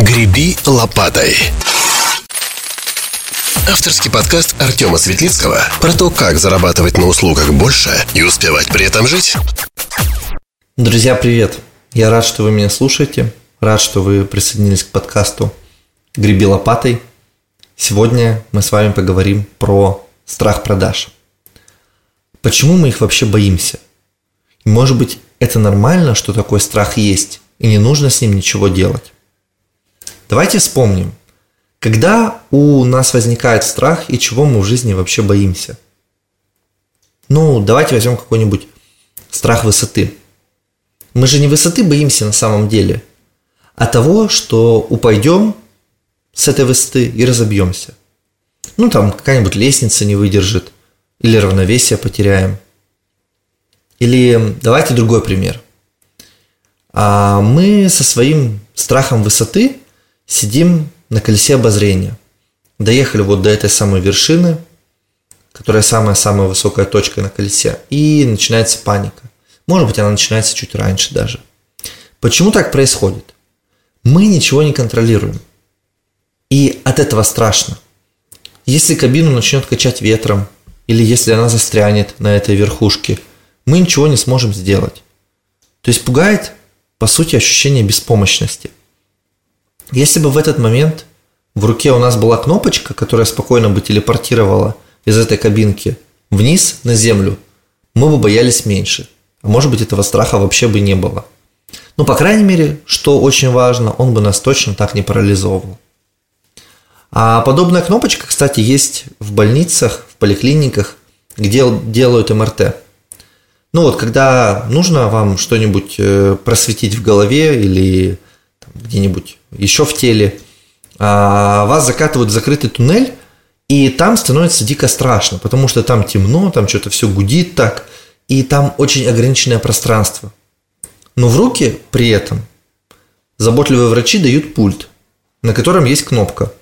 «Греби лопатой». Авторский подкаст Артема Светлицкого про то, как зарабатывать на услугах больше и успевать при этом жить. Друзья, привет! Я рад, что вы меня слушаете. Рад, что вы присоединились к подкасту «Греби лопатой». Сегодня мы с вами поговорим про страх продаж. Почему мы их вообще боимся? Может быть, это нормально, что такой страх есть, и не нужно с ним ничего делать. Давайте вспомним, когда у нас возникает страх и чего мы в жизни вообще боимся. Ну, давайте возьмем какой-нибудь страх высоты. Мы же не высоты боимся на самом деле, а того, что упадем с этой высоты и разобьемся. Ну, там какая-нибудь лестница не выдержит, или равновесие потеряем. Или давайте другой пример. А мы со своим страхом высоты сидим на колесе обозрения. Доехали вот до этой самой вершины, которая самая-самая высокая точка на колесе, и начинается паника. Может быть, она начинается чуть раньше даже. Почему так происходит? Мы ничего не контролируем. И от этого страшно. Если кабину начнет качать ветром, или если она застрянет на этой верхушке, мы ничего не сможем сделать. То есть пугает, по сути, ощущение беспомощности. Если бы в этот момент в руке у нас была кнопочка, которая спокойно бы телепортировала из этой кабинки вниз на землю, мы бы боялись меньше. А может быть, этого страха вообще бы не было. Но, по крайней мере, что очень важно, он бы нас точно так не парализовывал. А подобная кнопочка, кстати, есть в больницах, в поликлиниках, где делают МРТ. Ну вот, когда нужно вам что-нибудь э, просветить в голове или где-нибудь еще в теле, а вас закатывают в закрытый туннель, и там становится дико страшно, потому что там темно, там что-то все гудит так, и там очень ограниченное пространство. Но в руки при этом заботливые врачи дают пульт, на котором есть кнопка.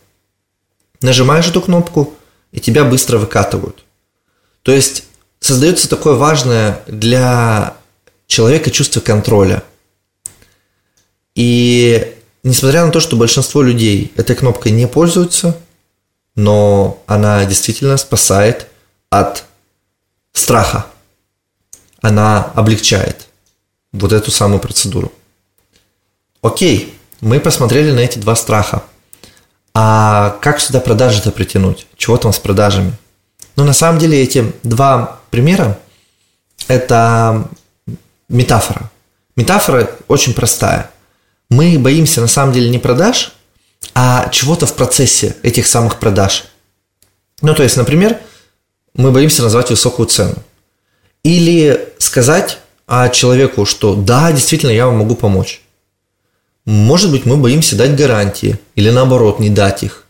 Нажимаешь эту кнопку, и тебя быстро выкатывают. То есть создается такое важное для человека чувство контроля – и несмотря на то, что большинство людей этой кнопкой не пользуются, но она действительно спасает от страха. Она облегчает вот эту самую процедуру. Окей, мы посмотрели на эти два страха. А как сюда продажи-то притянуть? Чего там с продажами? Ну, на самом деле, эти два примера – это метафора. Метафора очень простая – мы боимся на самом деле не продаж, а чего-то в процессе этих самых продаж. Ну, то есть, например, мы боимся назвать высокую цену. Или сказать а человеку, что да, действительно, я вам могу помочь. Может быть, мы боимся дать гарантии или наоборот не дать их.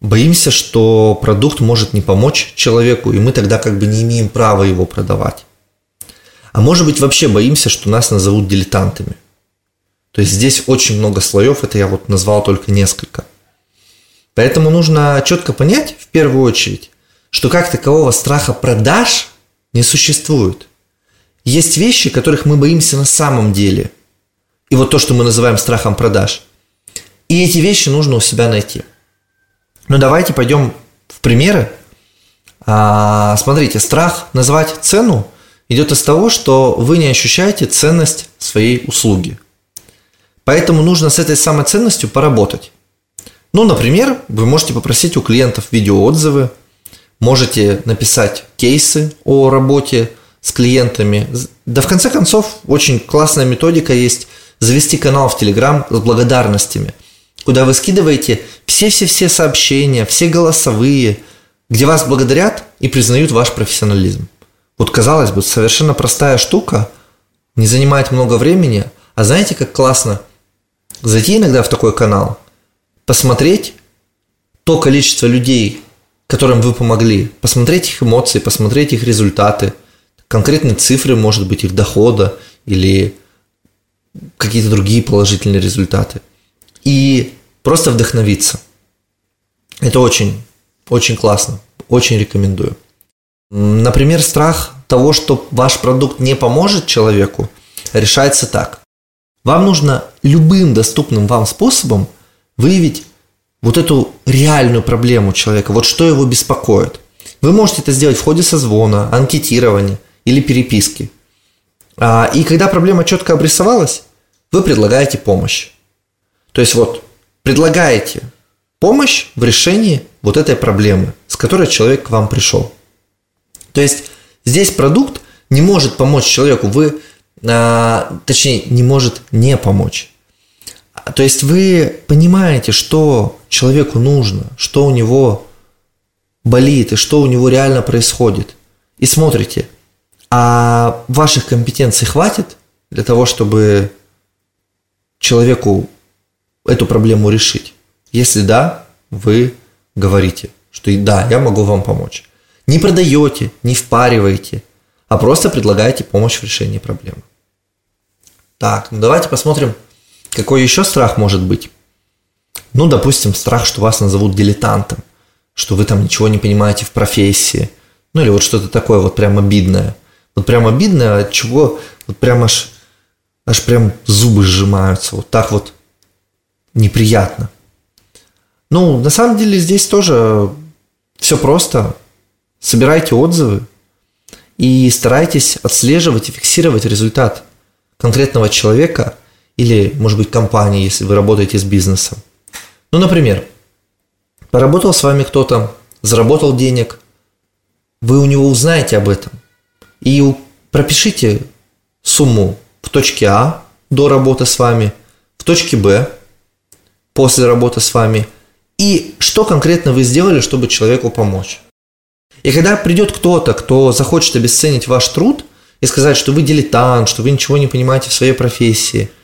Боимся, что продукт может не помочь человеку, и мы тогда как бы не имеем права его продавать. А может быть, вообще боимся, что нас назовут дилетантами. То есть здесь очень много слоев, это я вот назвал только несколько. Поэтому нужно четко понять, в первую очередь, что как такового страха продаж не существует. Есть вещи, которых мы боимся на самом деле. И вот то, что мы называем страхом продаж. И эти вещи нужно у себя найти. Ну давайте пойдем в примеры. А, смотрите, страх назвать цену идет из того, что вы не ощущаете ценность своей услуги. Поэтому нужно с этой самой ценностью поработать. Ну, например, вы можете попросить у клиентов видеоотзывы, можете написать кейсы о работе с клиентами. Да в конце концов, очень классная методика есть завести канал в Телеграм с благодарностями, куда вы скидываете все-все-все сообщения, все голосовые, где вас благодарят и признают ваш профессионализм. Вот казалось бы, совершенно простая штука, не занимает много времени, а знаете, как классно – зайти иногда в такой канал, посмотреть то количество людей, которым вы помогли, посмотреть их эмоции, посмотреть их результаты, конкретные цифры, может быть, их дохода или какие-то другие положительные результаты. И просто вдохновиться. Это очень, очень классно. Очень рекомендую. Например, страх того, что ваш продукт не поможет человеку, решается так. Вам нужно любым доступным вам способом выявить вот эту реальную проблему человека, вот что его беспокоит. Вы можете это сделать в ходе созвона, анкетирования или переписки. А, и когда проблема четко обрисовалась, вы предлагаете помощь. То есть вот предлагаете помощь в решении вот этой проблемы, с которой человек к вам пришел. То есть здесь продукт не может помочь человеку, вы, а, точнее, не может не помочь. То есть вы понимаете, что человеку нужно, что у него болит и что у него реально происходит. И смотрите, а ваших компетенций хватит для того, чтобы человеку эту проблему решить? Если да, вы говорите, что да, я могу вам помочь. Не продаете, не впариваете, а просто предлагаете помощь в решении проблемы. Так, ну давайте посмотрим, какой еще страх может быть? Ну, допустим, страх, что вас назовут дилетантом, что вы там ничего не понимаете в профессии, ну или вот что-то такое вот прям обидное. Вот прям обидное, от чего вот прям аж, аж прям зубы сжимаются, вот так вот неприятно. Ну, на самом деле здесь тоже все просто. Собирайте отзывы и старайтесь отслеживать и фиксировать результат конкретного человека – или, может быть, компании, если вы работаете с бизнесом. Ну, например, поработал с вами кто-то, заработал денег, вы у него узнаете об этом и пропишите сумму в точке А до работы с вами, в точке Б после работы с вами и что конкретно вы сделали, чтобы человеку помочь. И когда придет кто-то, кто захочет обесценить ваш труд и сказать, что вы дилетант, что вы ничего не понимаете в своей профессии –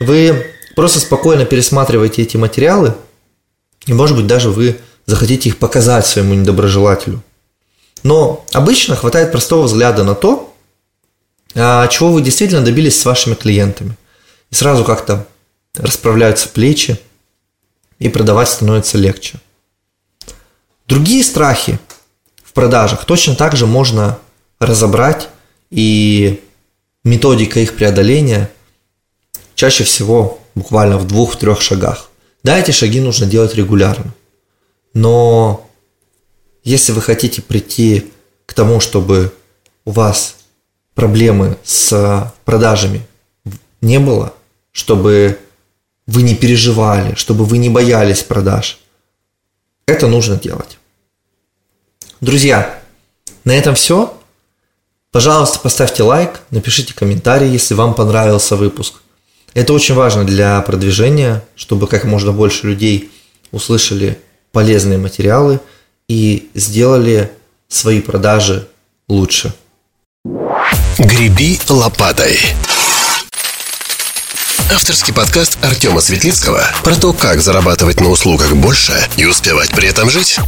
вы просто спокойно пересматриваете эти материалы, и, может быть, даже вы захотите их показать своему недоброжелателю. Но обычно хватает простого взгляда на то, а, чего вы действительно добились с вашими клиентами. И сразу как-то расправляются плечи, и продавать становится легче. Другие страхи в продажах точно так же можно разобрать, и методика их преодоления чаще всего буквально в двух-трех шагах. Да, эти шаги нужно делать регулярно. Но если вы хотите прийти к тому, чтобы у вас проблемы с продажами не было, чтобы вы не переживали, чтобы вы не боялись продаж, это нужно делать. Друзья, на этом все. Пожалуйста, поставьте лайк, напишите комментарий, если вам понравился выпуск. Это очень важно для продвижения, чтобы как можно больше людей услышали полезные материалы и сделали свои продажи лучше. Греби лопатой. Авторский подкаст Артема Светлицкого про то, как зарабатывать на услугах больше и успевать при этом жить.